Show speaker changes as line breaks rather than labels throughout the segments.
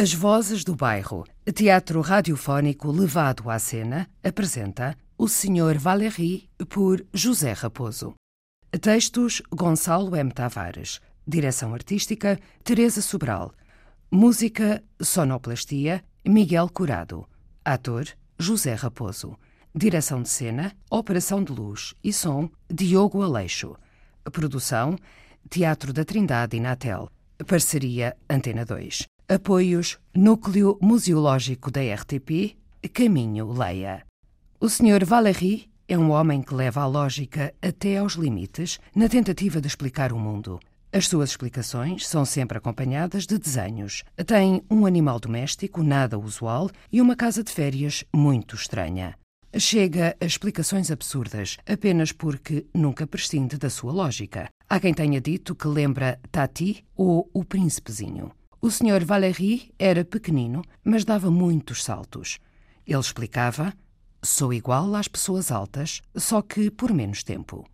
As Vozes do Bairro, teatro radiofónico levado à cena, apresenta O Sr. Valéry por José Raposo. Textos Gonçalo M. Tavares. Direção artística Teresa Sobral. Música Sonoplastia Miguel Curado. Ator José Raposo. Direção de cena, operação de luz e som Diogo Aleixo. Produção Teatro da Trindade e Natel. Parceria Antena 2. Apoios Núcleo Museológico da RTP, Caminho Leia. O Sr. Valéry é um homem que leva a lógica até aos limites na tentativa de explicar o mundo. As suas explicações são sempre acompanhadas de desenhos. Tem um animal doméstico nada usual e uma casa de férias muito estranha. Chega a explicações absurdas apenas porque nunca prescinde da sua lógica. Há quem tenha dito que lembra Tati ou o príncipezinho. O Sr. Valéry era pequenino, mas dava muitos saltos. Ele explicava: sou igual às pessoas altas, só que por menos tempo.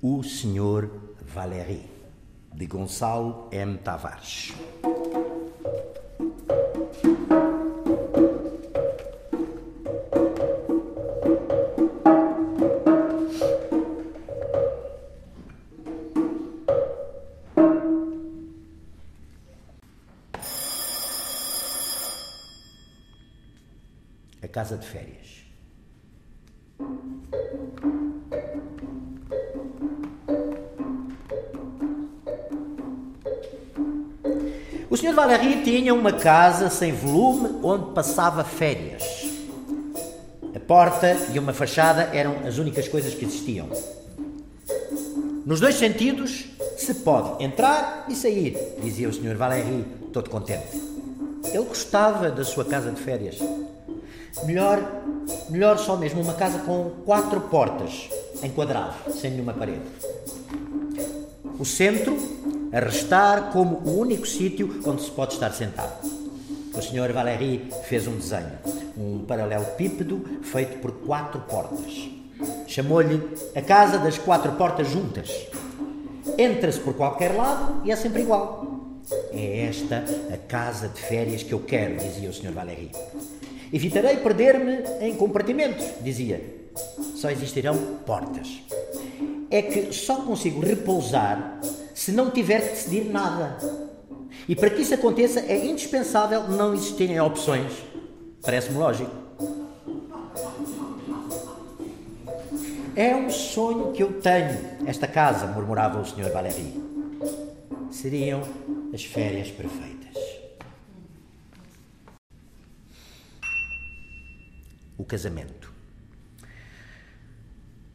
O Sr. Valéry, de Gonçalo M. Tavares. Casa de férias. O Sr. Valéry tinha uma casa sem volume onde passava férias. A porta e uma fachada eram as únicas coisas que existiam. Nos dois sentidos se pode entrar e sair, dizia o Sr. Valéry, todo contente. Ele gostava da sua casa de férias. Melhor, melhor só mesmo uma casa com quatro portas, em quadrado, sem nenhuma parede. O centro a restar como o único sítio onde se pode estar sentado. O Sr. Valéry fez um desenho, um paralelepípedo feito por quatro portas. Chamou-lhe a casa das quatro portas juntas. Entra-se por qualquer lado e é sempre igual. É esta a casa de férias que eu quero, dizia o Sr. Valéry. Evitarei perder-me em compartimentos, dizia. Só existirão portas. É que só consigo repousar se não tiver que decidir nada. E para que isso aconteça é indispensável não existirem opções. Parece-me lógico. É um sonho que eu tenho, esta casa, murmurava o Sr. Valéry. Seriam as férias perfeitas. O casamento.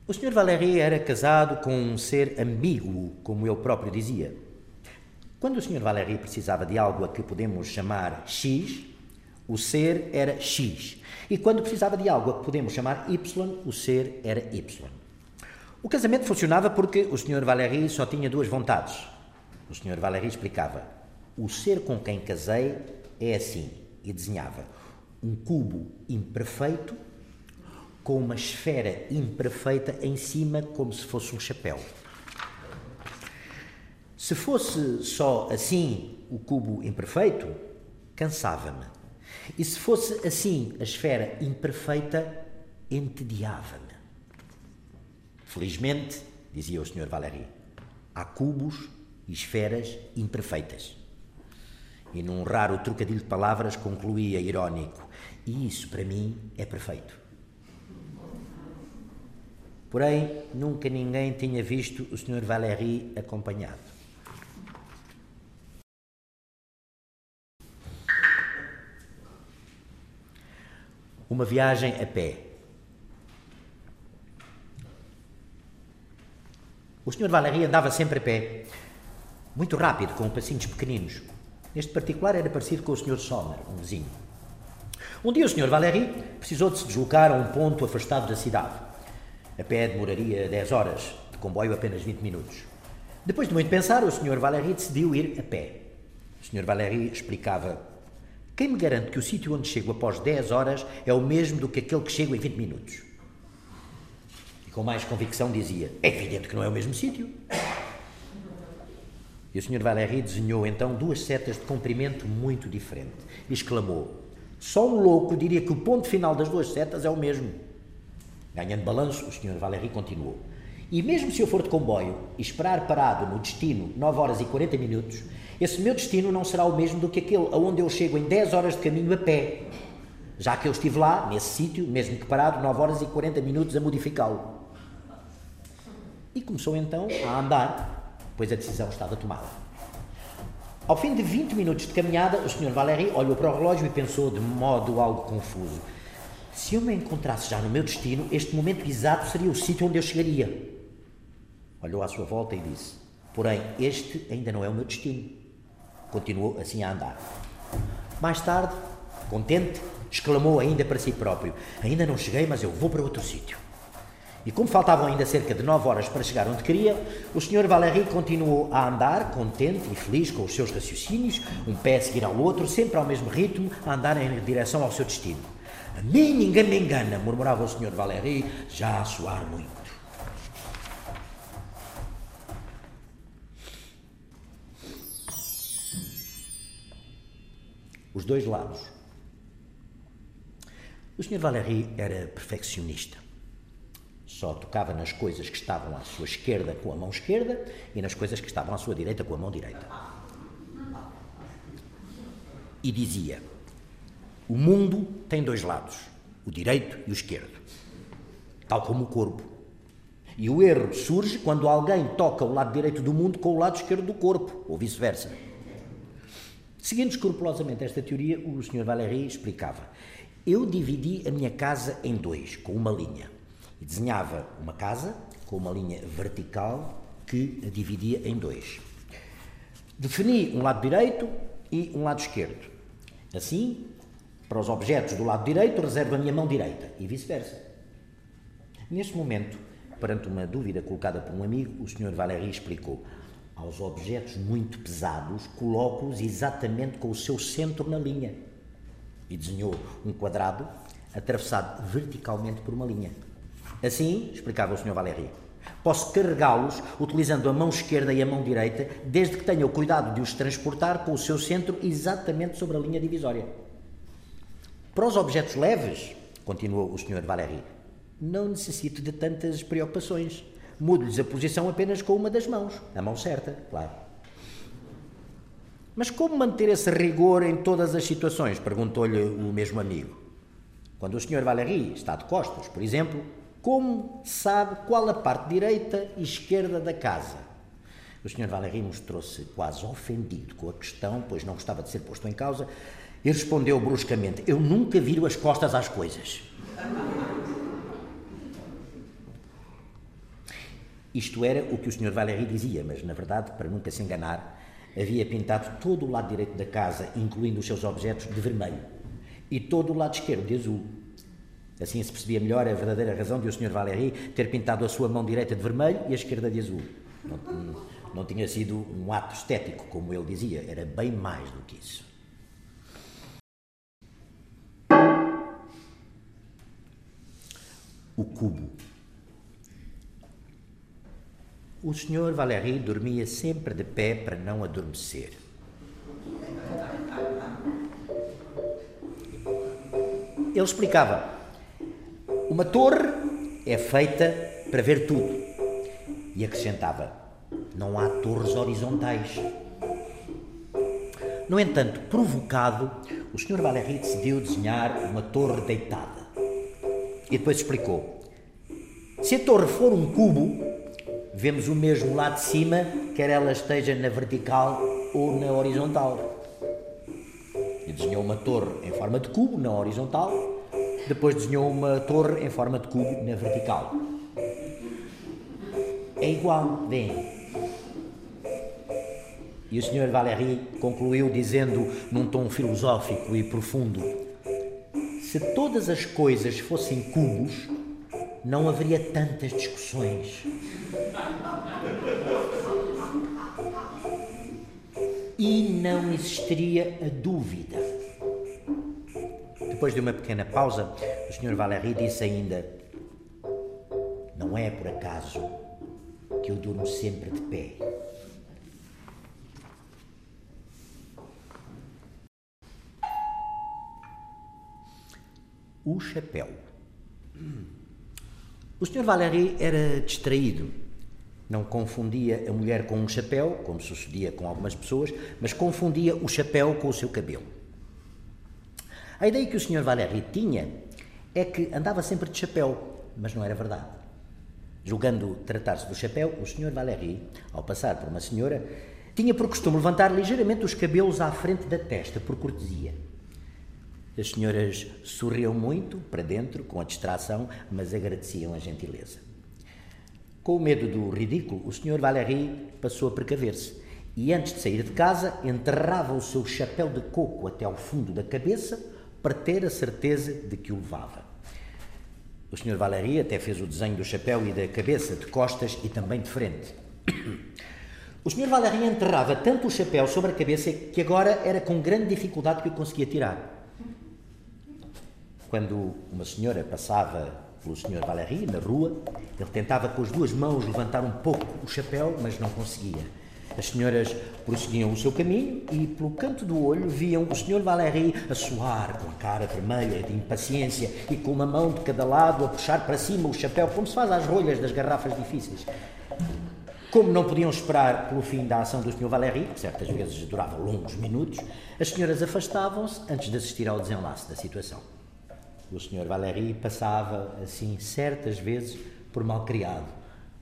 O Sr. Valéry era casado com um ser ambíguo, como ele próprio dizia. Quando o Sr. Valéry precisava de algo a que podemos chamar X, o ser era X. E quando precisava de algo a que podemos chamar Y, o ser era Y. O casamento funcionava porque o Sr. Valéry só tinha duas vontades. O Sr. Valéry explicava: o ser com quem casei é assim, e desenhava um cubo imperfeito com uma esfera imperfeita em cima, como se fosse um chapéu. Se fosse só assim o cubo imperfeito, cansava-me. E se fosse assim a esfera imperfeita, entediava-me. Felizmente, dizia o Sr. Valéry, há cubos e esferas imperfeitas. E num raro trocadilho de palavras concluía irónico: E isso para mim é perfeito. Porém, nunca ninguém tinha visto o Sr. Valéry acompanhado. Uma viagem a pé. O Sr. Valéry andava sempre a pé, muito rápido, com passinhos pequeninos. Este particular era parecido com o Sr. Sommer, um vizinho. Um dia o Sr. Valéry precisou de se deslocar a um ponto afastado da cidade. A pé demoraria 10 horas, de comboio apenas 20 minutos. Depois de muito pensar, o Sr. Valéry decidiu ir a pé. O Sr. Valéry explicava: Quem me garante que o sítio onde chego após 10 horas é o mesmo do que aquele que chego em 20 minutos? E com mais convicção dizia: É evidente que não é o mesmo sítio. E o Sr. Valéry desenhou então duas setas de comprimento muito diferente e exclamou: Só um louco diria que o ponto final das duas setas é o mesmo. Ganhando balanço, o Sr. Valéry continuou: E mesmo se eu for de comboio e esperar parado no destino 9 horas e 40 minutos, esse meu destino não será o mesmo do que aquele aonde eu chego em 10 horas de caminho a pé, já que eu estive lá, nesse sítio, mesmo que parado, 9 horas e 40 minutos a modificá-lo. E começou então a andar pois a decisão estava tomada. Ao fim de 20 minutos de caminhada, o Sr. Valéry olhou para o relógio e pensou de modo algo confuso. Se eu me encontrasse já no meu destino, este momento exato seria o sítio onde eu chegaria. Olhou à sua volta e disse: Porém, este ainda não é o meu destino. Continuou assim a andar. Mais tarde, contente, exclamou ainda para si próprio: Ainda não cheguei, mas eu vou para outro sítio. E como faltavam ainda cerca de nove horas para chegar onde queria, o Sr. Valéry continuou a andar, contente e feliz com os seus raciocínios, um pé a seguir ao outro, sempre ao mesmo ritmo, a andar em direção ao seu destino. A mim ninguém me engana, murmurava o Sr. Valéry, já a suar muito. Os dois lados. O Sr. Valéry era perfeccionista. Só tocava nas coisas que estavam à sua esquerda com a mão esquerda e nas coisas que estavam à sua direita com a mão direita. E dizia: O mundo tem dois lados, o direito e o esquerdo, tal como o corpo. E o erro surge quando alguém toca o lado direito do mundo com o lado esquerdo do corpo, ou vice-versa. Seguindo escrupulosamente esta teoria, o Sr. Valéry explicava: Eu dividi a minha casa em dois, com uma linha e desenhava uma casa com uma linha vertical que a dividia em dois. Defini um lado direito e um lado esquerdo. Assim, para os objetos do lado direito, reservo a minha mão direita e vice-versa. Neste momento, perante uma dúvida colocada por um amigo, o Sr. Valéry explicou: aos objetos muito pesados, coloco-os exatamente com o seu centro na linha. E desenhou um quadrado atravessado verticalmente por uma linha. Assim, explicava o Sr. Valéry, posso carregá-los utilizando a mão esquerda e a mão direita, desde que tenha o cuidado de os transportar com o seu centro exatamente sobre a linha divisória. Para os objetos leves, continuou o Sr. Valéry, não necessito de tantas preocupações. Mudo-lhes a posição apenas com uma das mãos, a mão certa, claro. Mas como manter esse rigor em todas as situações? perguntou-lhe o mesmo amigo. Quando o Sr. Valéry está de costas, por exemplo, como sabe qual a parte direita e esquerda da casa? O Sr. Valéry mostrou-se quase ofendido com a questão, pois não gostava de ser posto em causa, e respondeu bruscamente: Eu nunca viro as costas às coisas. Isto era o que o Sr. Valéry dizia, mas na verdade, para nunca se enganar, havia pintado todo o lado direito da casa, incluindo os seus objetos, de vermelho, e todo o lado esquerdo de azul. Assim se percebia melhor a verdadeira razão de o Sr. Valéry ter pintado a sua mão direita de vermelho e a esquerda de azul. Não, não tinha sido um ato estético, como ele dizia, era bem mais do que isso. O cubo. O Sr. Valéry dormia sempre de pé para não adormecer. Ele explicava uma torre é feita para ver tudo. E acrescentava: não há torres horizontais. No entanto, provocado, o Sr. Valéry decidiu desenhar uma torre deitada. E depois explicou: se a torre for um cubo, vemos o mesmo lá de cima, quer ela esteja na vertical ou na horizontal. E desenhou uma torre em forma de cubo na horizontal depois desenhou uma torre em forma de cubo na vertical. É igual, bem. E o Sr. Valéry concluiu dizendo num tom filosófico e profundo: Se todas as coisas fossem cubos, não haveria tantas discussões. E não existiria a dúvida. Depois de uma pequena pausa, o Sr. Valéry disse ainda: Não é por acaso que eu durmo sempre de pé. O chapéu. O Sr. Valéry era distraído. Não confundia a mulher com um chapéu, como sucedia com algumas pessoas, mas confundia o chapéu com o seu cabelo. A ideia que o Sr. Valéry tinha é que andava sempre de chapéu, mas não era verdade. Julgando tratar-se do chapéu, o Sr. Valéry, ao passar por uma senhora, tinha por costume levantar ligeiramente os cabelos à frente da testa, por cortesia. As senhoras sorriam muito para dentro, com a distração, mas agradeciam a gentileza. Com o medo do ridículo, o Sr. Valéry passou a precaver-se e, antes de sair de casa, enterrava o seu chapéu de coco até ao fundo da cabeça para ter a certeza de que o levava. O Sr. Valéry até fez o desenho do chapéu e da cabeça, de costas e também de frente. O Sr. Valéry enterrava tanto o chapéu sobre a cabeça que agora era com grande dificuldade que o conseguia tirar. Quando uma senhora passava pelo Sr. Valéry na rua, ele tentava com as duas mãos levantar um pouco o chapéu, mas não conseguia. As senhoras prosseguiam o seu caminho e, pelo canto do olho, viam o Sr. Valéry a suar, com a cara vermelha de impaciência e com uma mão de cada lado a puxar para cima o chapéu, como se faz às rolhas das garrafas difíceis. Como não podiam esperar pelo fim da ação do Sr. Valéry, que certas vezes durava longos minutos, as senhoras afastavam-se antes de assistir ao desenlace da situação. O Sr. Valéry passava, assim, certas vezes por mal criado,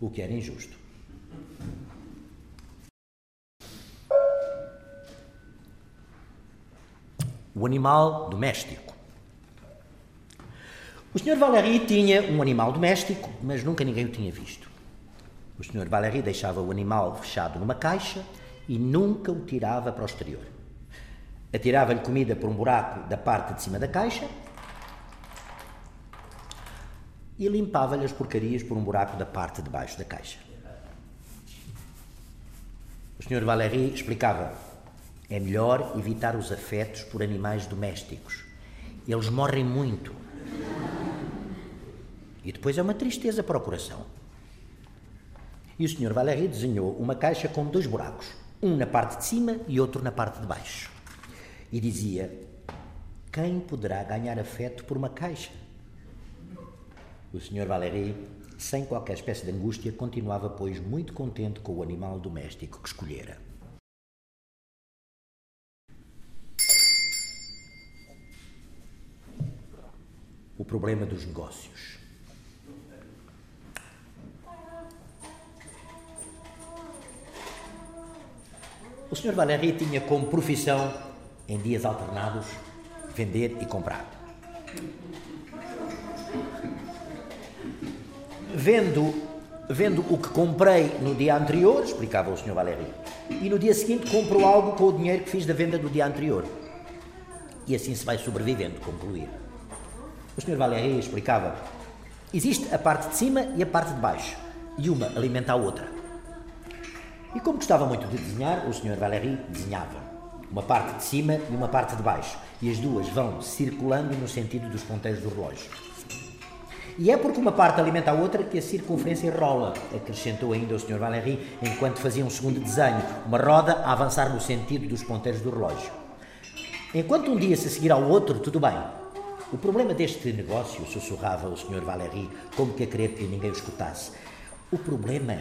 o que era injusto. O animal doméstico. O Sr. Valéry tinha um animal doméstico, mas nunca ninguém o tinha visto. O Sr. Valéry deixava o animal fechado numa caixa e nunca o tirava para o exterior. Atirava-lhe comida por um buraco da parte de cima da caixa e limpava-lhe as porcarias por um buraco da parte de baixo da caixa. O Sr. Valéry explicava: é melhor evitar os afetos por animais domésticos. Eles morrem muito. E depois é uma tristeza para o coração. E o Sr. Valéry desenhou uma caixa com dois buracos, um na parte de cima e outro na parte de baixo. E dizia: Quem poderá ganhar afeto por uma caixa? O Sr. Valéry, sem qualquer espécie de angústia, continuava, pois, muito contente com o animal doméstico que escolhera. O problema dos negócios. O Sr. Valéry tinha como profissão, em dias alternados, vender e comprar. vendo, vendo o que comprei no dia anterior, explicava o Sr. Valéry, e no dia seguinte compro algo com o dinheiro que fiz da venda do dia anterior. E assim se vai sobrevivendo, concluir. O Sr. Valéry explicava: existe a parte de cima e a parte de baixo, e uma alimenta a outra. E como gostava muito de desenhar, o Sr. Valéry desenhava uma parte de cima e uma parte de baixo, e as duas vão circulando no sentido dos ponteiros do relógio. E é porque uma parte alimenta a outra que a circunferência rola, acrescentou ainda o Sr. Valéry enquanto fazia um segundo desenho, uma roda a avançar no sentido dos ponteiros do relógio. Enquanto um dia se seguir ao outro, tudo bem. O problema deste negócio, sussurrava o Sr. Valéry, como que a querer que ninguém o escutasse, o problema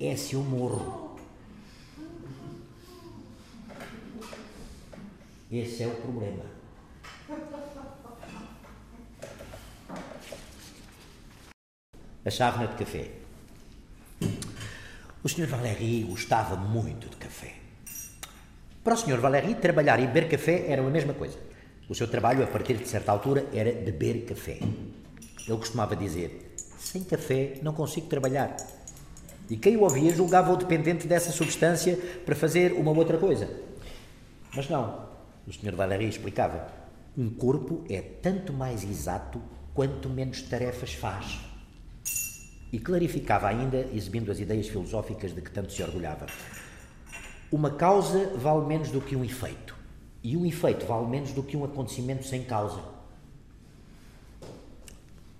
é se eu morro. Esse é o problema. a chávena de café. O Sr. Valéry gostava muito de café. Para o Sr. Valéry, trabalhar e beber café era a mesma coisa. O seu trabalho, a partir de certa altura, era beber café. Ele costumava dizer: sem café não consigo trabalhar. E quem o ouvia julgava-o dependente dessa substância para fazer uma outra coisa. Mas não. O Sr. Valéry explicava: um corpo é tanto mais exato quanto menos tarefas faz e clarificava ainda, exibindo as ideias filosóficas de que tanto se orgulhava. Uma causa vale menos do que um efeito, e um efeito vale menos do que um acontecimento sem causa.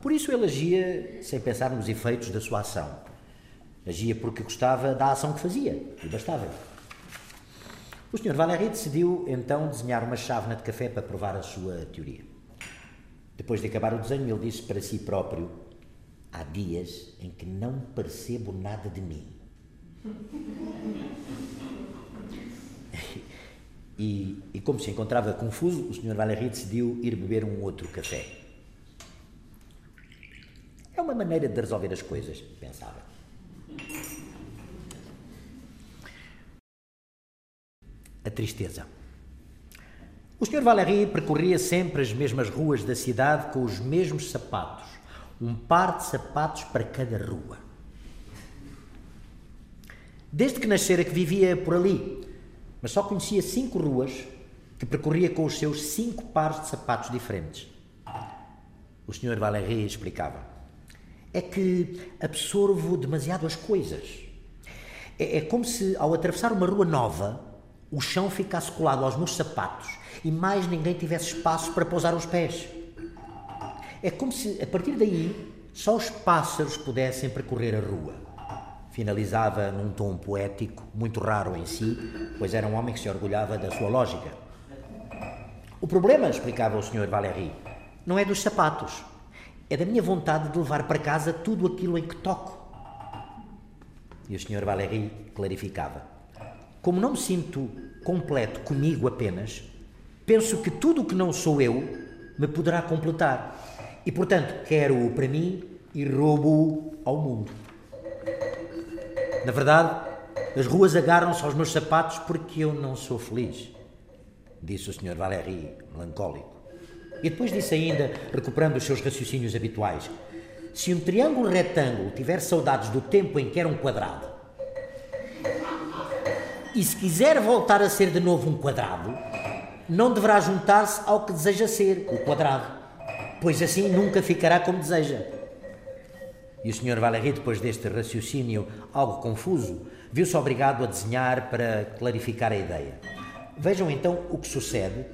Por isso ele agia sem pensar nos efeitos da sua ação. Agia porque gostava da ação que fazia, e bastava. O Sr. Valéry decidiu então desenhar uma chávena de café para provar a sua teoria. Depois de acabar o desenho, ele disse para si próprio: Há dias em que não percebo nada de mim. E, e, como se encontrava confuso, o Sr. Valéry decidiu ir beber um outro café. É uma maneira de resolver as coisas, pensava. A tristeza. O Sr. Valéry percorria sempre as mesmas ruas da cidade com os mesmos sapatos, um par de sapatos para cada rua. Desde que nascera que vivia por ali, mas só conhecia cinco ruas que percorria com os seus cinco pares de sapatos diferentes. O Sr. Valéry explicava: É que absorvo demasiado as coisas. É, é como se, ao atravessar uma rua nova, o chão ficasse colado aos meus sapatos e mais ninguém tivesse espaço para pousar os pés. É como se, a partir daí, só os pássaros pudessem percorrer a rua. Finalizava num tom poético, muito raro em si, pois era um homem que se orgulhava da sua lógica. O problema, explicava o Sr. Valéry, não é dos sapatos, é da minha vontade de levar para casa tudo aquilo em que toco. E o Sr. Valéry clarificava: Como não me sinto completo comigo apenas, penso que tudo o que não sou eu me poderá completar. E, portanto, quero-o para mim e roubo-o ao mundo. Na verdade, as ruas agarram-se aos meus sapatos porque eu não sou feliz, disse o Sr. Valéry, melancólico. E depois disse ainda, recuperando os seus raciocínios habituais: se um triângulo retângulo tiver saudades do tempo em que era um quadrado, e se quiser voltar a ser de novo um quadrado, não deverá juntar-se ao que deseja ser, o quadrado, pois assim nunca ficará como deseja. E o Sr. Valéry, depois deste raciocínio algo confuso, viu-se obrigado a desenhar para clarificar a ideia. Vejam então o que sucede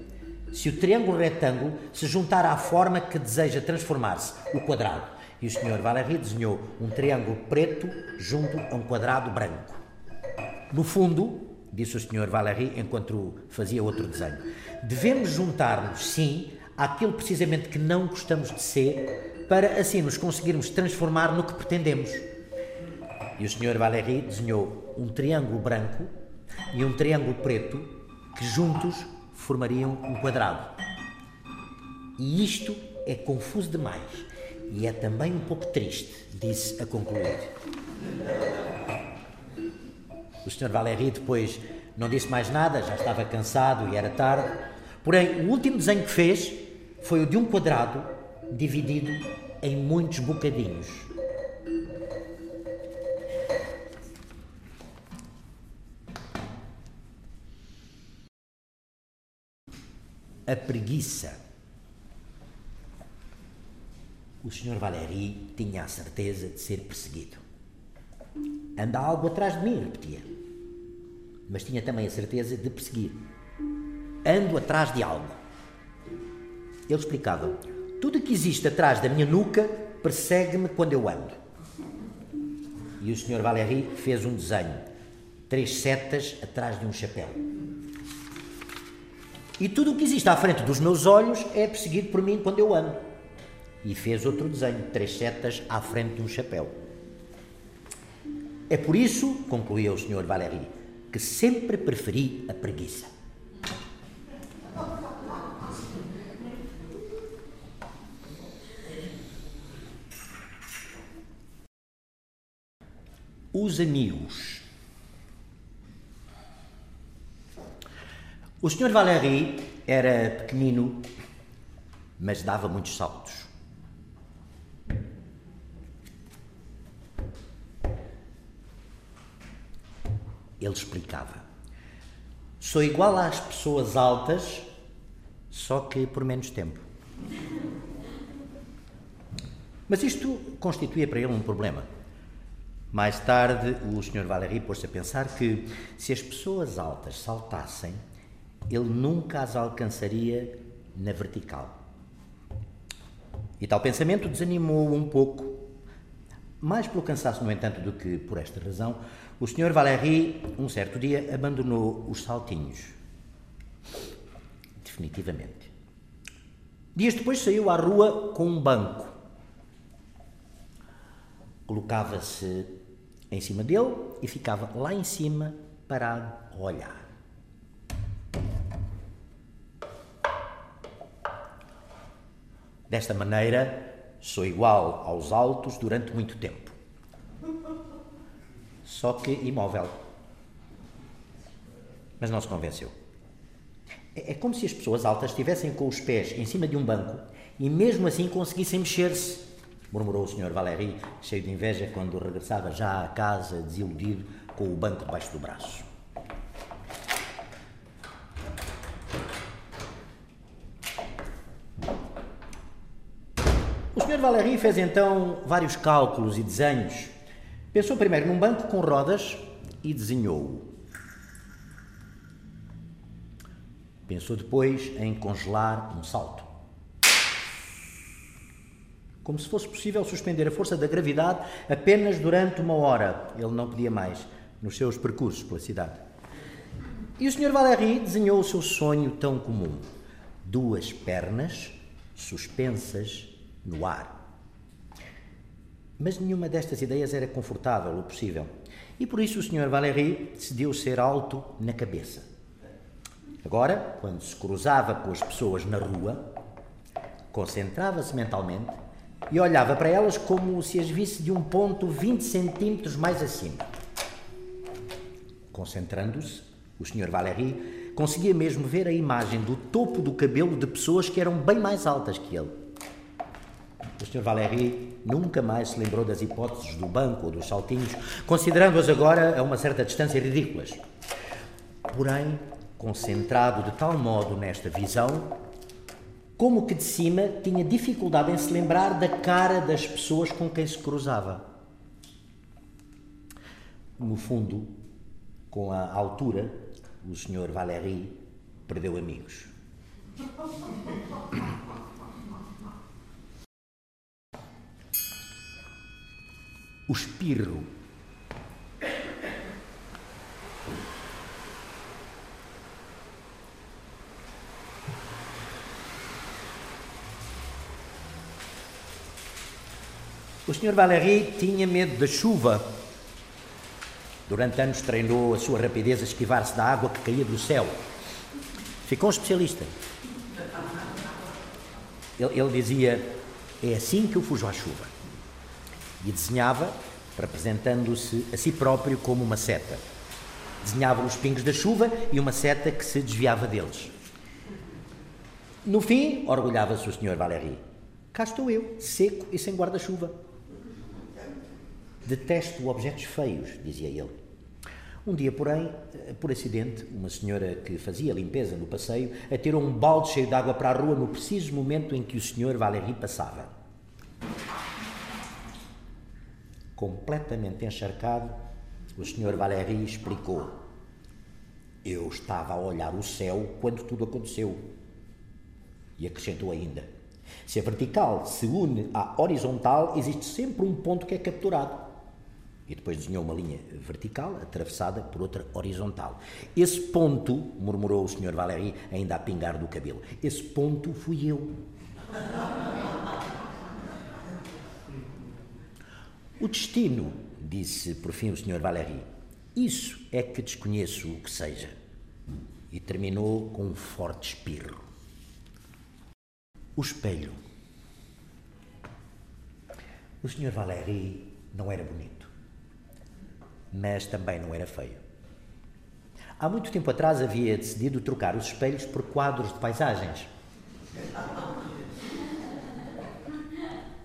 se o triângulo retângulo se juntar à forma que deseja transformar-se, o quadrado. E o Sr. Valéry desenhou um triângulo preto junto a um quadrado branco. No fundo, disse o Sr. Valéry enquanto fazia outro desenho, devemos juntar-nos, sim, àquilo precisamente que não gostamos de ser para assim nos conseguirmos transformar no que pretendemos. E o Sr. Valéry desenhou um triângulo branco e um triângulo preto que juntos formariam um quadrado. E isto é confuso demais e é também um pouco triste, disse a concluir. O Sr. Valéry depois não disse mais nada, já estava cansado e era tarde. Porém, o último desenho que fez foi o de um quadrado dividido em muitos bocadinhos. A preguiça. O Sr. Valéry tinha a certeza de ser perseguido. Anda algo atrás de mim, repetia. Mas tinha também a certeza de perseguir. Ando atrás de algo. Ele explicava: Tudo que existe atrás da minha nuca persegue-me quando eu ando. E o Sr. Valéry fez um desenho: três setas atrás de um chapéu. E tudo o que existe à frente dos meus olhos é perseguido por mim quando eu ando. E fez outro desenho: três setas à frente de um chapéu. É por isso, concluía o Sr. Valéry, que sempre preferi a preguiça. Os amigos. O Sr. Valéry era pequenino, mas dava muitos saltos. Ele explicava: Sou igual às pessoas altas, só que por menos tempo. Mas isto constituía para ele um problema. Mais tarde, o Sr. Valéry pôs-se a pensar que, se as pessoas altas saltassem, ele nunca as alcançaria na vertical. E tal pensamento desanimou-o um pouco. Mais pelo cansaço, no entanto, do que por esta razão, o Sr. Valéry, um certo dia, abandonou os saltinhos. Definitivamente. Dias depois saiu à rua com um banco. Colocava-se em cima dele e ficava lá em cima parado a olhar. Desta maneira, sou igual aos altos durante muito tempo. Só que imóvel. Mas não se convenceu. É, é como se as pessoas altas estivessem com os pés em cima de um banco e mesmo assim conseguissem mexer-se, murmurou o Sr. Valéry, cheio de inveja quando regressava já à casa, desiludido, com o banco debaixo do braço. O Sr. Valéry fez então vários cálculos e desenhos. Pensou primeiro num banco com rodas e desenhou-o. Pensou depois em congelar um salto. Como se fosse possível suspender a força da gravidade apenas durante uma hora. Ele não podia mais nos seus percursos pela cidade. E o Sr. Valéry desenhou o seu sonho tão comum: duas pernas suspensas no ar. Mas nenhuma destas ideias era confortável ou possível. E por isso o Sr. Valéry decidiu ser alto na cabeça. Agora, quando se cruzava com as pessoas na rua, concentrava-se mentalmente e olhava para elas como se as visse de um ponto 20 centímetros mais acima. Concentrando-se, o Sr. Valéry conseguia mesmo ver a imagem do topo do cabelo de pessoas que eram bem mais altas que ele. O Sr. Valéry nunca mais se lembrou das hipóteses do banco ou dos saltinhos, considerando-as agora a uma certa distância ridículas. Porém, concentrado de tal modo nesta visão, como que de cima tinha dificuldade em se lembrar da cara das pessoas com quem se cruzava. No fundo, com a altura, o Sr. Valéry perdeu amigos. O espirro. O Sr. Valéry tinha medo da chuva. Durante anos treinou a sua rapidez a esquivar-se da água que caía do céu. Ficou um especialista. Ele, ele dizia: É assim que eu fujo à chuva e desenhava, representando-se a si próprio como uma seta. Desenhava os pingos da chuva e uma seta que se desviava deles. No fim, orgulhava-se o Sr. Valéry. Cá estou eu, seco e sem guarda-chuva. Detesto objetos feios, dizia ele. Um dia, porém, por acidente, uma senhora que fazia limpeza no passeio atirou um balde cheio de água para a rua no preciso momento em que o Sr. Valéry passava. completamente encharcado, o Sr. Valéry explicou. Eu estava a olhar o céu quando tudo aconteceu. E acrescentou ainda: se a vertical se une à horizontal, existe sempre um ponto que é capturado. E depois desenhou uma linha vertical atravessada por outra horizontal. Esse ponto, murmurou o Sr. Valéry, ainda a pingar do cabelo, esse ponto fui eu. O destino, disse por fim o Sr. Valéry, isso é que desconheço o que seja. E terminou com um forte espirro. O espelho. O Sr. Valéry não era bonito, mas também não era feio. Há muito tempo atrás havia decidido trocar os espelhos por quadros de paisagens.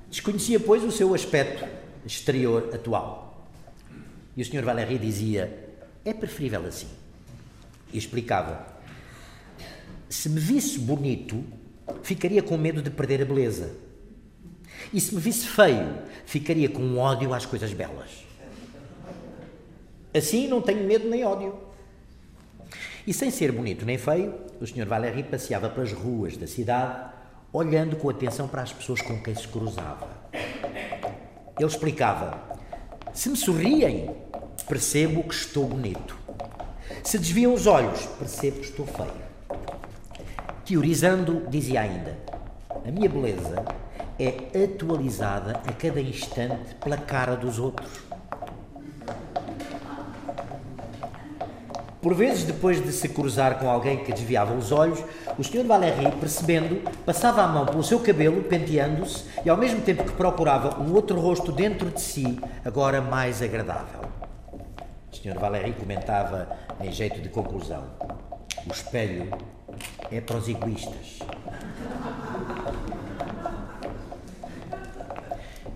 Desconhecia, pois, o seu aspecto exterior atual. E o Sr. Valéry dizia: é preferível assim. E explicava: se me visse bonito, ficaria com medo de perder a beleza. E se me visse feio, ficaria com ódio às coisas belas. Assim não tenho medo nem ódio. E sem ser bonito nem feio, o Sr. Valéry passeava pelas ruas da cidade, olhando com atenção para as pessoas com quem se cruzava. Ele explicava: Se me sorriem, percebo que estou bonito. Se desviam os olhos, percebo que estou feio. Teorizando, dizia ainda: A minha beleza é atualizada a cada instante pela cara dos outros. Por vezes, depois de se cruzar com alguém que desviava os olhos, o Sr. Valéry, percebendo, passava a mão pelo seu cabelo, penteando-se, e ao mesmo tempo que procurava um outro rosto dentro de si, agora mais agradável. O Sr. Valéry comentava em jeito de conclusão: O espelho é para os egoístas.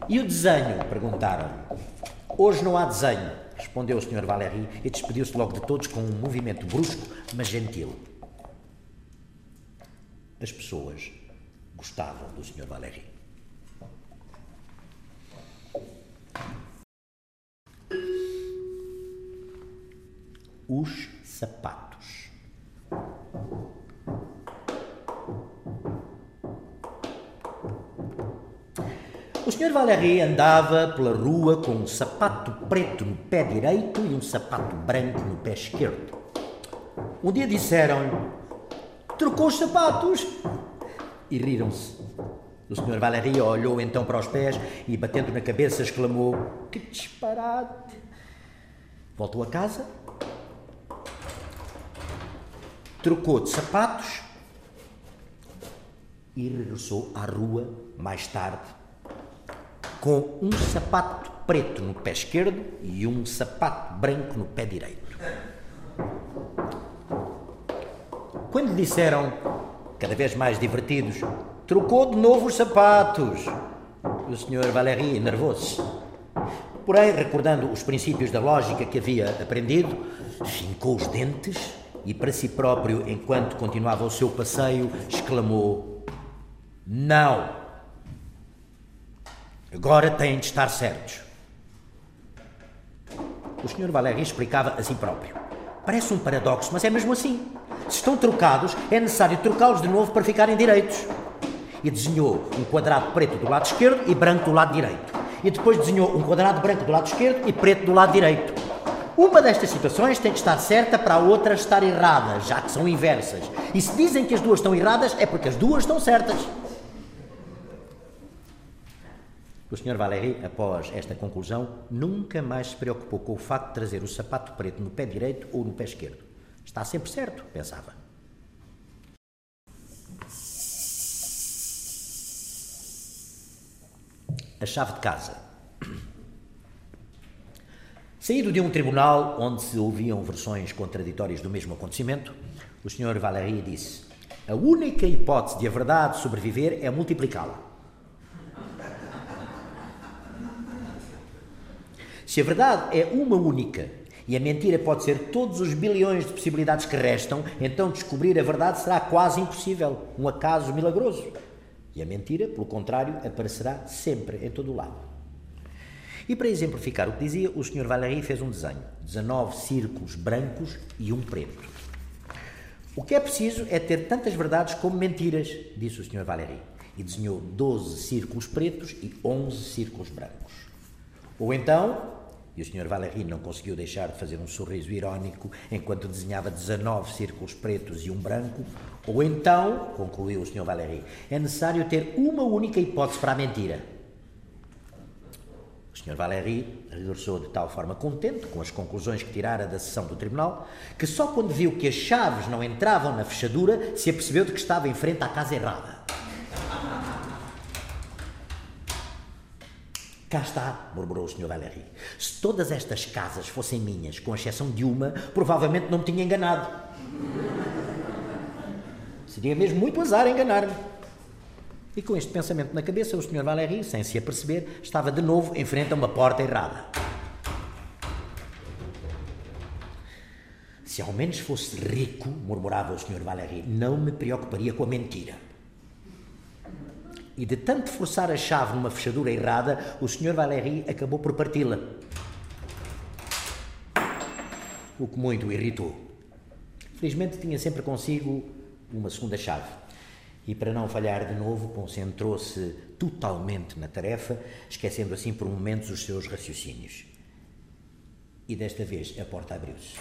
E o desenho? perguntaram. Hoje não há desenho, respondeu o Sr. Valéry e despediu-se logo de todos com um movimento brusco, mas gentil. As pessoas gostavam do Sr. Valéry. Os sapatos. Sr. Valéry andava pela rua com um sapato preto no pé direito e um sapato branco no pé esquerdo. Um dia disseram-lhe: Trocou os sapatos! E riram-se. O Sr. Valéry olhou então para os pés e, batendo na cabeça, exclamou: Que disparate! Voltou a casa, trocou de sapatos e regressou à rua mais tarde com um sapato preto no pé esquerdo e um sapato branco no pé direito. Quando lhe disseram, cada vez mais divertidos, trocou de novo os sapatos, o Sr. Valéry nervou-se. Porém, recordando os princípios da lógica que havia aprendido, fincou os dentes e, para si próprio, enquanto continuava o seu passeio, exclamou: Não! Agora têm de estar certos. O Sr. Valéry explicava a si próprio. Parece um paradoxo, mas é mesmo assim. Se estão trocados, é necessário trocá-los de novo para ficarem direitos. E desenhou um quadrado preto do lado esquerdo e branco do lado direito. E depois desenhou um quadrado branco do lado esquerdo e preto do lado direito. Uma destas situações tem de estar certa para a outra estar errada, já que são inversas. E se dizem que as duas estão erradas, é porque as duas estão certas. O Sr. Valéry, após esta conclusão, nunca mais se preocupou com o facto de trazer o sapato preto no pé direito ou no pé esquerdo. Está sempre certo, pensava. A chave de casa. Saído de um tribunal onde se ouviam versões contraditórias do mesmo acontecimento, o Sr. Valéry disse: A única hipótese de a verdade sobreviver é multiplicá-la. Se a verdade é uma única e a mentira pode ser todos os bilhões de possibilidades que restam, então descobrir a verdade será quase impossível, um acaso milagroso. E a mentira, pelo contrário, aparecerá sempre em todo o lado. E para exemplificar o que dizia, o Sr. Valéry fez um desenho: 19 círculos brancos e um preto. O que é preciso é ter tantas verdades como mentiras, disse o Sr. Valéry. E desenhou 12 círculos pretos e 11 círculos brancos. Ou então, e o Sr. Valéry não conseguiu deixar de fazer um sorriso irónico enquanto desenhava 19 círculos pretos e um branco. Ou então, concluiu o Sr. Valéry, é necessário ter uma única hipótese para a mentira. O Sr. Valéry regressou de tal forma contente com as conclusões que tirara da sessão do tribunal, que só quando viu que as chaves não entravam na fechadura se apercebeu de que estava em frente à casa errada. Cá está, murmurou o Sr. Valéry. Se todas estas casas fossem minhas, com exceção de uma, provavelmente não me tinha enganado. Seria mesmo muito azar enganar-me. E com este pensamento na cabeça, o Sr. Valéry, sem se aperceber, estava de novo em frente a uma porta errada. Se ao menos fosse rico, murmurava o Sr. Valéry, não me preocuparia com a mentira. E de tanto forçar a chave numa fechadura errada, o Sr. Valéry acabou por parti-la. O que muito o irritou. Felizmente tinha sempre consigo uma segunda chave. e, para não falhar de novo, concentrou-se totalmente na tarefa, esquecendo assim por momentos os seus raciocínios. E desta vez a porta abriu-se.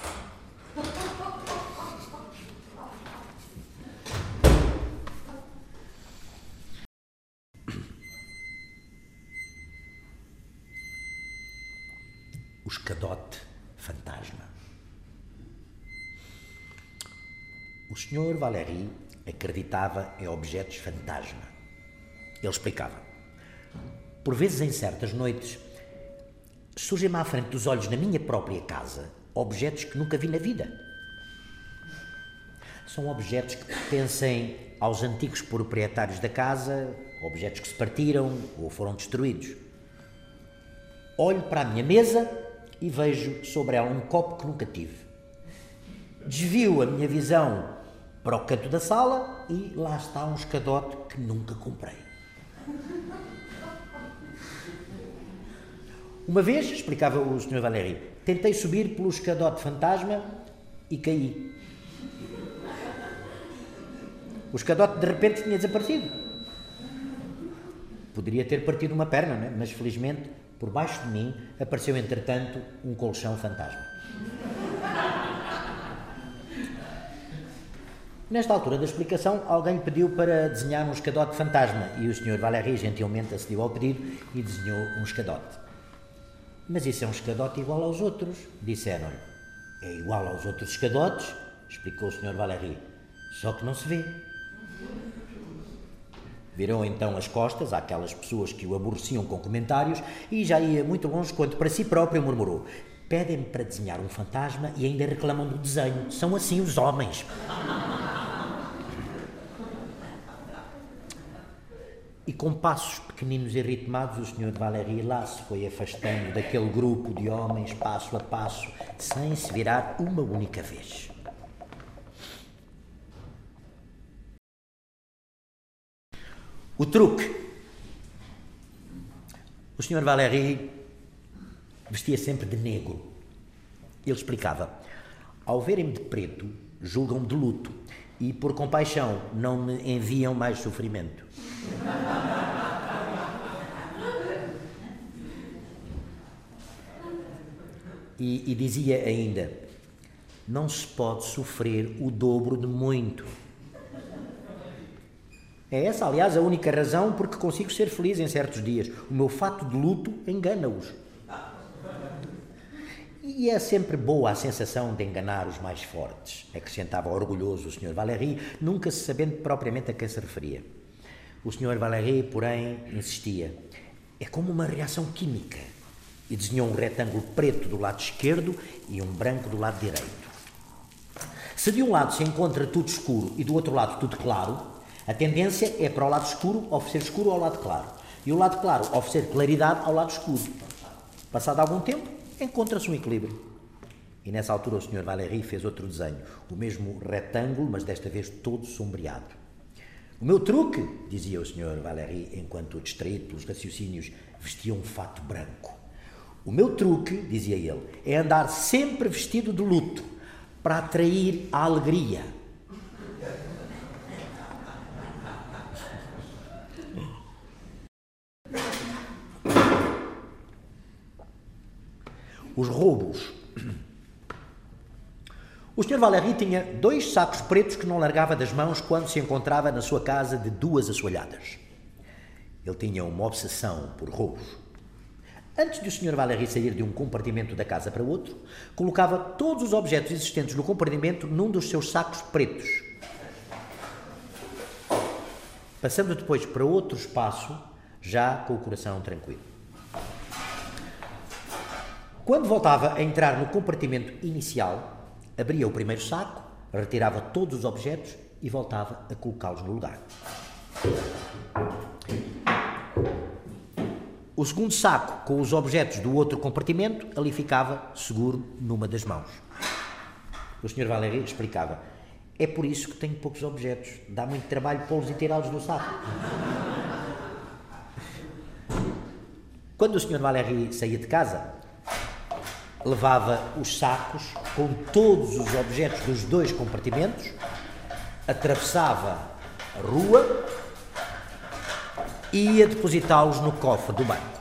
Senhor Valéry acreditava em objetos fantasma. Ele explicava. Por vezes, em certas noites, surgem-me à frente dos olhos na minha própria casa objetos que nunca vi na vida. São objetos que pertencem aos antigos proprietários da casa, objetos que se partiram ou foram destruídos. Olho para a minha mesa e vejo sobre ela um copo que nunca tive. Desvio a minha visão para o canto da sala e lá está um escadote que nunca comprei. Uma vez, explicava o Sr. Valéry, tentei subir pelo escadote fantasma e caí. O escadote de repente tinha desaparecido. Poderia ter partido uma perna, né? mas felizmente, por baixo de mim, apareceu entretanto um colchão fantasma. Nesta altura da explicação, alguém pediu para desenhar um escadote fantasma e o Sr. Valéry gentilmente acedeu ao pedido e desenhou um escadote. Mas isso é um escadote igual aos outros, disseram-lhe. É igual aos outros escadotes, explicou o Sr. Valéry, só que não se vê. Virou então as costas àquelas pessoas que o aborreciam com comentários e já ia muito longe quando para si próprio murmurou: Pedem-me para desenhar um fantasma e ainda reclamam do desenho. São assim os homens. E com passos pequeninos e ritmados, o Sr. Valéry lá se foi afastando daquele grupo de homens, passo a passo, sem se virar uma única vez. O truque. O Sr. Valéry vestia sempre de negro. Ele explicava: Ao verem-me de preto, julgam-me de luto e, por compaixão, não me enviam mais sofrimento. E, e, dizia ainda: não se pode sofrer o dobro de muito. É essa, aliás, a única razão por que consigo ser feliz em certos dias. O meu fato de luto engana-os. E é sempre boa a sensação de enganar os mais fortes, acrescentava orgulhoso o Sr. Valéry, nunca sabendo propriamente a quem se referia. O Sr. Valéry, porém, insistia. É como uma reação química. E desenhou um retângulo preto do lado esquerdo e um branco do lado direito. Se de um lado se encontra tudo escuro e do outro lado tudo claro, a tendência é para o lado escuro oferecer escuro ao lado claro. E o lado claro oferecer claridade ao lado escuro. Passado algum tempo, encontra-se um equilíbrio. E nessa altura o Sr. Valéry fez outro desenho, o mesmo retângulo, mas desta vez todo sombreado. O meu truque, dizia o Sr. Valéry, enquanto distraído pelos raciocínios vestia um fato branco. O meu truque, dizia ele, é andar sempre vestido de luto para atrair a alegria. Os roubos o Sr. Valéry tinha dois sacos pretos que não largava das mãos quando se encontrava na sua casa de duas assoalhadas. Ele tinha uma obsessão por roubos. Antes de o Sr. Valéry sair de um compartimento da casa para outro, colocava todos os objetos existentes no compartimento num dos seus sacos pretos. Passando depois para outro espaço, já com o coração tranquilo. Quando voltava a entrar no compartimento inicial, abria o primeiro saco, retirava todos os objetos e voltava a colocá-los no lugar. O segundo saco, com os objetos do outro compartimento, ali ficava seguro numa das mãos. O Sr. Valéry explicava: É por isso que tenho poucos objetos. Dá muito trabalho pô-los e tirá-los do saco. Quando o Sr. Valéry saía de casa, levava os sacos com todos os objetos dos dois compartimentos, atravessava a rua e ia depositá-los no cofre do banco.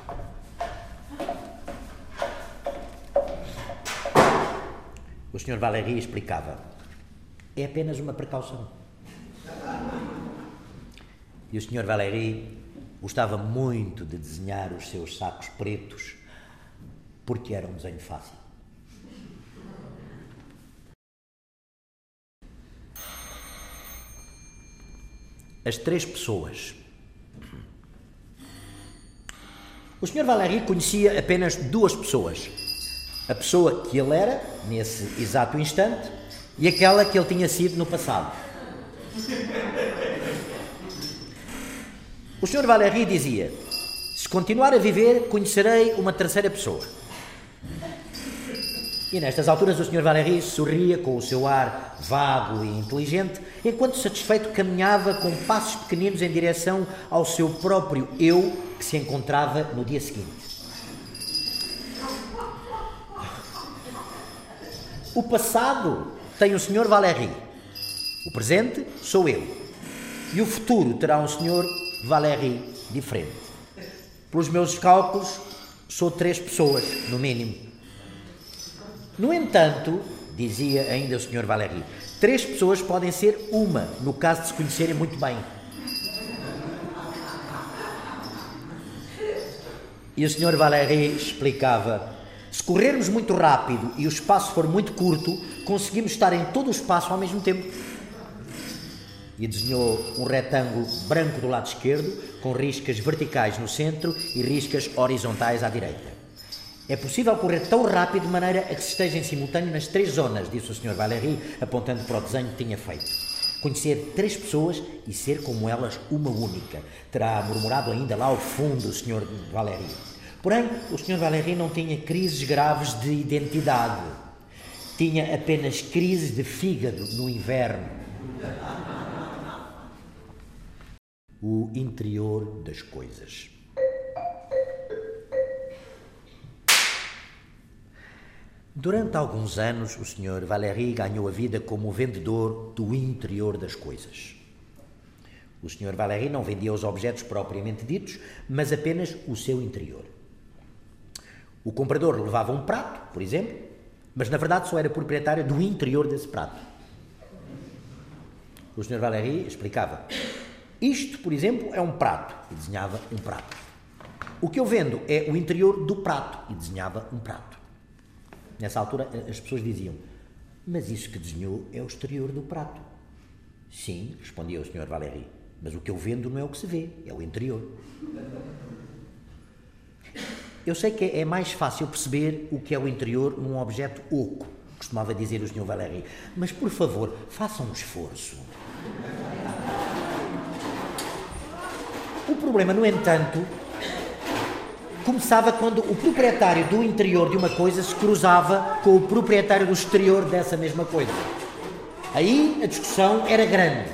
O Sr. Valéry explicava: é apenas uma precaução. E o Sr. Valéry gostava muito de desenhar os seus sacos pretos porque era um desenho fácil. As três pessoas. O Sr. Valéry conhecia apenas duas pessoas. A pessoa que ele era, nesse exato instante, e aquela que ele tinha sido no passado. O Sr. Valéry dizia: Se continuar a viver, conhecerei uma terceira pessoa. E nestas alturas o Sr. Valéry sorria com o seu ar vago e inteligente, enquanto satisfeito caminhava com passos pequeninos em direção ao seu próprio eu que se encontrava no dia seguinte. O passado tem o Sr. Valéry, o presente sou eu, e o futuro terá um Sr. Valéry diferente. Pelos meus cálculos, sou três pessoas, no mínimo. No entanto, dizia ainda o Sr. Valéry, três pessoas podem ser uma, no caso de se conhecerem muito bem. E o Sr. Valéry explicava: se corrermos muito rápido e o espaço for muito curto, conseguimos estar em todo o espaço ao mesmo tempo. E desenhou um retângulo branco do lado esquerdo, com riscas verticais no centro e riscas horizontais à direita. É possível correr tão rápido de maneira a que se esteja em simultâneo nas três zonas, disse o Sr. Valéry, apontando para o desenho que tinha feito. Conhecer três pessoas e ser como elas uma única. Terá murmurado ainda lá ao fundo o Sr. Valéry. Porém, o Sr. Valéry não tinha crises graves de identidade. Tinha apenas crises de fígado no inverno. O interior das coisas. Durante alguns anos, o Sr. Valéry ganhou a vida como vendedor do interior das coisas. O Sr. Valéry não vendia os objetos propriamente ditos, mas apenas o seu interior. O comprador levava um prato, por exemplo, mas na verdade só era proprietário do interior desse prato. O Sr. Valéry explicava: Isto, por exemplo, é um prato, e desenhava um prato. O que eu vendo é o interior do prato, e desenhava um prato. Nessa altura, as pessoas diziam: Mas isso que desenhou é o exterior do prato. Sim, respondia o Sr. Valéry, mas o que eu vendo não é o que se vê, é o interior. Eu sei que é mais fácil perceber o que é o interior num objeto oco, costumava dizer o Sr. Valéry, mas por favor, façam um esforço. O problema, no entanto, começava quando o proprietário do interior de uma coisa se cruzava com o proprietário do exterior dessa mesma coisa. Aí a discussão era grande.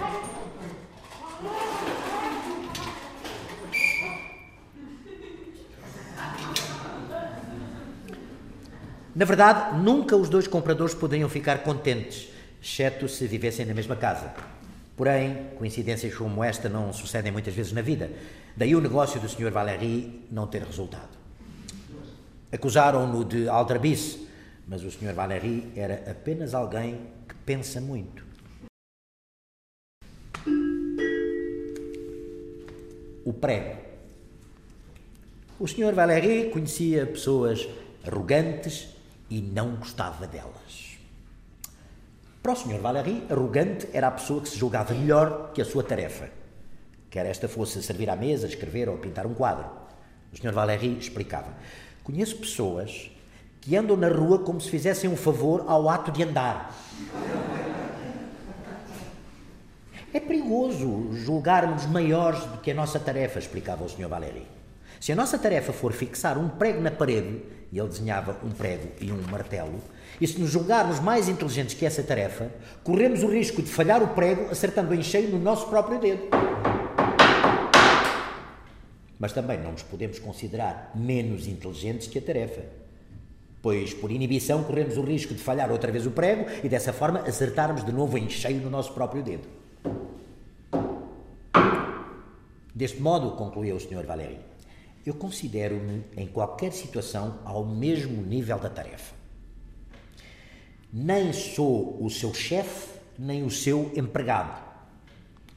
Na verdade, nunca os dois compradores poderiam ficar contentes, exceto se vivessem na mesma casa. Porém, coincidências como esta não sucedem muitas vezes na vida. Daí o negócio do Sr. Valéry não ter resultado. Acusaram-no de aldrabice, mas o Sr. Valéry era apenas alguém que pensa muito. O prego. O Sr. Valéry conhecia pessoas arrogantes e não gostava delas. Para o Sr. Valéry, arrogante era a pessoa que se julgava melhor que a sua tarefa, quer esta fosse servir à mesa, escrever ou pintar um quadro. O Sr. Valéry explicava: Conheço pessoas que andam na rua como se fizessem um favor ao ato de andar. É perigoso julgarmos maiores do que a nossa tarefa, explicava o Sr. Valéry. Se a nossa tarefa for fixar um prego na parede, e ele desenhava um prego e um martelo, e se nos julgarmos mais inteligentes que essa tarefa, corremos o risco de falhar o prego acertando em cheio no nosso próprio dedo. Mas também não nos podemos considerar menos inteligentes que a tarefa, pois por inibição corremos o risco de falhar outra vez o prego e dessa forma acertarmos de novo em cheio no nosso próprio dedo. Deste modo, concluiu o Sr. Valéry, eu considero-me em qualquer situação ao mesmo nível da tarefa. Nem sou o seu chefe, nem o seu empregado.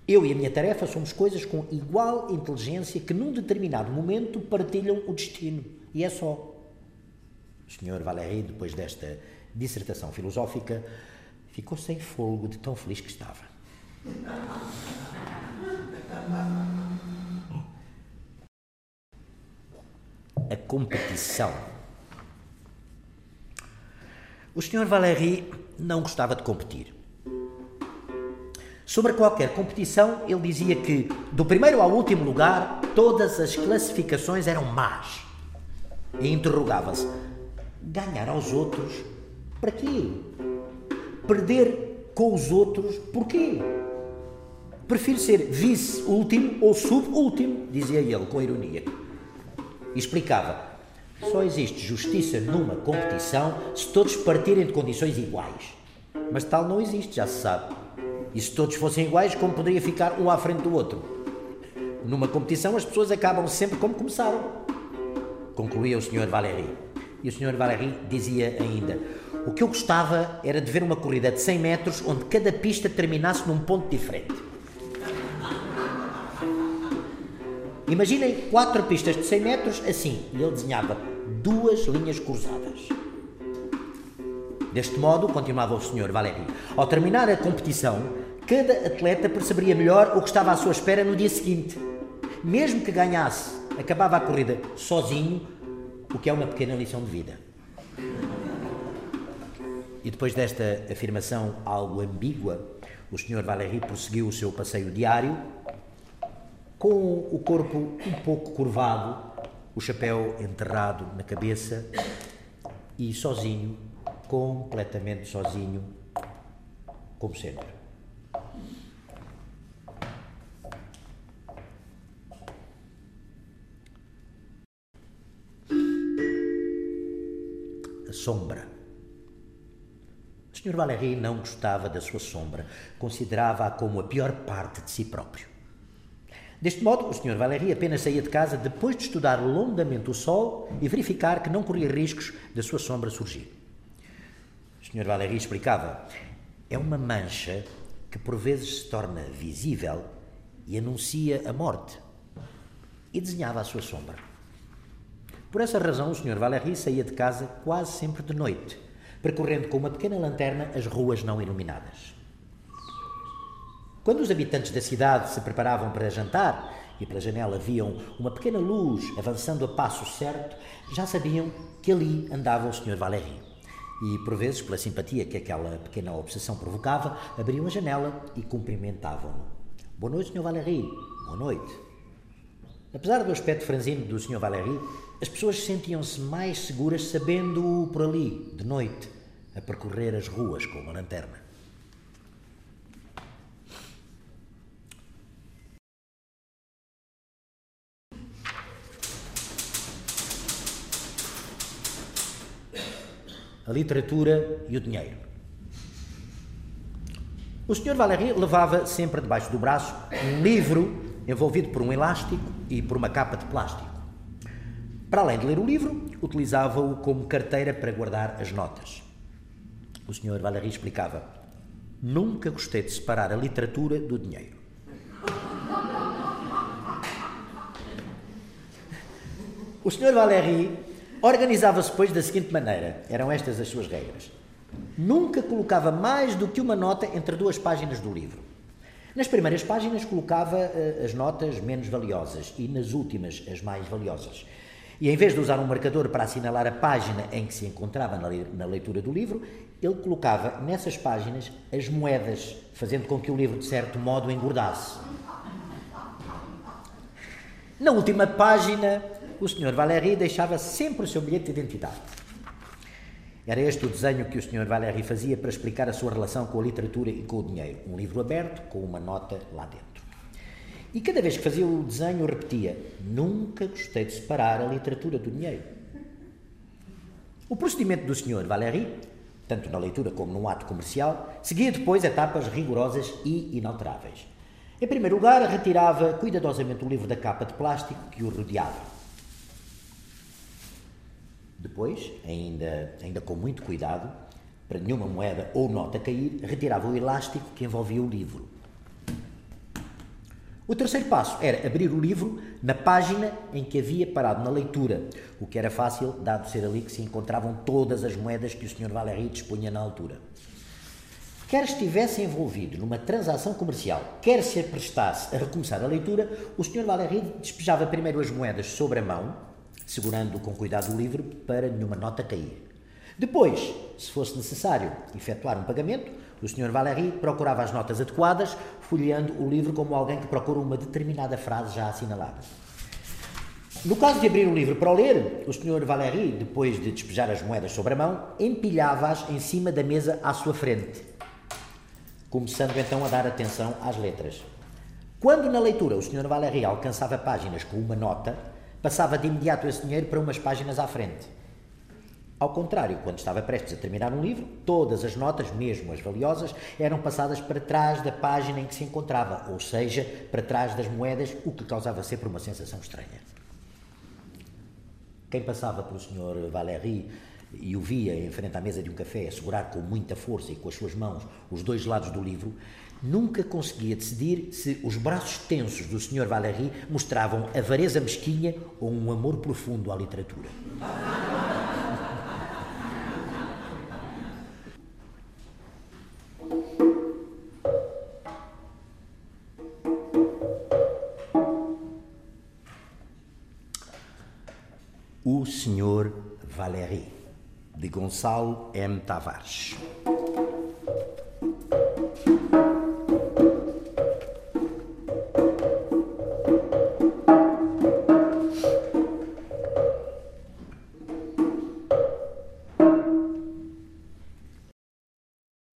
Eu e a minha tarefa somos coisas com igual inteligência que num determinado momento partilham o destino. E é só. O Sr. Valéry, depois desta dissertação filosófica, ficou sem fogo de tão feliz que estava. A competição. O Sr. Valéry não gostava de competir. Sobre qualquer competição, ele dizia que, do primeiro ao último lugar, todas as classificações eram más. E interrogava-se: ganhar aos outros, para quê? Perder com os outros, porquê? Prefiro ser vice-último ou sub-último, dizia ele com ironia. E explicava: só existe justiça numa competição se todos partirem de condições iguais. Mas tal não existe, já se sabe. E se todos fossem iguais, como poderia ficar um à frente do outro? Numa competição, as pessoas acabam sempre como começaram. Concluía o Sr. Valéry. E o Sr. Valéry dizia ainda: O que eu gostava era de ver uma corrida de 100 metros onde cada pista terminasse num ponto diferente. Imaginem quatro pistas de 100 metros assim, e ele desenhava duas linhas cruzadas. Deste modo, continuava o Sr. Valéry, ao terminar a competição, Cada atleta perceberia melhor o que estava à sua espera no dia seguinte. Mesmo que ganhasse, acabava a corrida sozinho, o que é uma pequena lição de vida. E depois desta afirmação algo ambígua, o Sr. Valéry prosseguiu o seu passeio diário, com o corpo um pouco curvado, o chapéu enterrado na cabeça e sozinho, completamente sozinho, como sempre. Sombra. O Sr. Valéry não gostava da sua sombra, considerava-a como a pior parte de si próprio. Deste modo, o Sr. Valéry apenas saía de casa depois de estudar longamente o sol e verificar que não corria riscos da sua sombra surgir. O Sr. Valéry explicava: é uma mancha que por vezes se torna visível e anuncia a morte. E desenhava a sua sombra. Por essa razão, o Sr. Valéry saía de casa quase sempre de noite, percorrendo com uma pequena lanterna as ruas não iluminadas. Quando os habitantes da cidade se preparavam para jantar e pela janela viam uma pequena luz avançando a passo certo, já sabiam que ali andava o Sr. Valéry. E, por vezes, pela simpatia que aquela pequena obsessão provocava, abriam a janela e cumprimentavam-no. Boa noite, Sr. Valéry. Boa noite. Apesar do aspecto franzino do Sr. Valéry, as pessoas sentiam-se mais seguras sabendo-o por ali, de noite, a percorrer as ruas com uma lanterna. A literatura e o dinheiro. O Sr. Valéry levava sempre debaixo do braço um livro envolvido por um elástico e por uma capa de plástico. Para além de ler o livro, utilizava-o como carteira para guardar as notas. O Sr. Valéry explicava: Nunca gostei de separar a literatura do dinheiro. O Sr. Valéry organizava-se, pois, da seguinte maneira: eram estas as suas regras. Nunca colocava mais do que uma nota entre duas páginas do livro. Nas primeiras páginas colocava uh, as notas menos valiosas e nas últimas as mais valiosas. E em vez de usar um marcador para assinalar a página em que se encontrava na leitura do livro, ele colocava nessas páginas as moedas, fazendo com que o livro, de certo modo, engordasse. Na última página, o Sr. Valéry deixava sempre o seu bilhete de identidade. Era este o desenho que o Sr. Valéry fazia para explicar a sua relação com a literatura e com o dinheiro. Um livro aberto com uma nota lá dentro. E cada vez que fazia o desenho, repetia: Nunca gostei de separar a literatura do dinheiro. O procedimento do Sr. Valéry, tanto na leitura como num ato comercial, seguia depois etapas rigorosas e inalteráveis. Em primeiro lugar, retirava cuidadosamente o livro da capa de plástico que o rodeava. Depois, ainda, ainda com muito cuidado, para nenhuma moeda ou nota cair, retirava o elástico que envolvia o livro. O terceiro passo era abrir o livro na página em que havia parado na leitura, o que era fácil, dado ser ali que se encontravam todas as moedas que o Sr. Valéry dispunha na altura. Quer estivesse envolvido numa transação comercial, quer se aprestasse a recomeçar a leitura, o Sr. Valéry despejava primeiro as moedas sobre a mão, segurando com cuidado o livro para nenhuma nota cair. Depois, se fosse necessário efetuar um pagamento, o Sr. Valéry procurava as notas adequadas, folheando o livro como alguém que procura uma determinada frase já assinalada. No caso de abrir o livro para o ler, o Sr. Valéry, depois de despejar as moedas sobre a mão, empilhava-as em cima da mesa à sua frente, começando então a dar atenção às letras. Quando na leitura o Sr. Valéry alcançava páginas com uma nota, passava de imediato esse dinheiro para umas páginas à frente. Ao contrário, quando estava prestes a terminar um livro, todas as notas, mesmo as valiosas, eram passadas para trás da página em que se encontrava, ou seja, para trás das moedas, o que causava sempre uma sensação estranha. Quem passava pelo Sr. Valéry e o via em frente à mesa de um café segurar com muita força e com as suas mãos os dois lados do livro, nunca conseguia decidir se os braços tensos do Sr. Valéry mostravam avareza mesquinha ou um amor profundo à literatura. Gonçalo M. Tavares.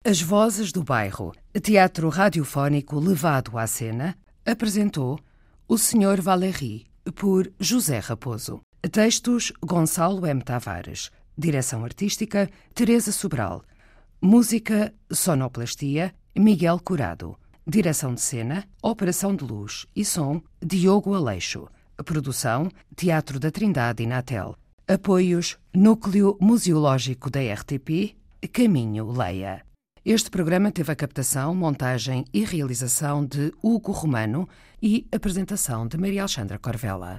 As Vozes do Bairro, teatro radiofónico levado à cena, apresentou O Senhor Valéry, por José Raposo. Textos Gonçalo M. Tavares. Direção artística Teresa Sobral. Música Sonoplastia Miguel Curado. Direção de cena, operação de luz e som Diogo Aleixo. Produção Teatro da Trindade e Natel. Apoios Núcleo Museológico da RTP Caminho Leia. Este programa teve a captação, montagem e realização de Hugo Romano e apresentação de Maria Alexandra Corvella.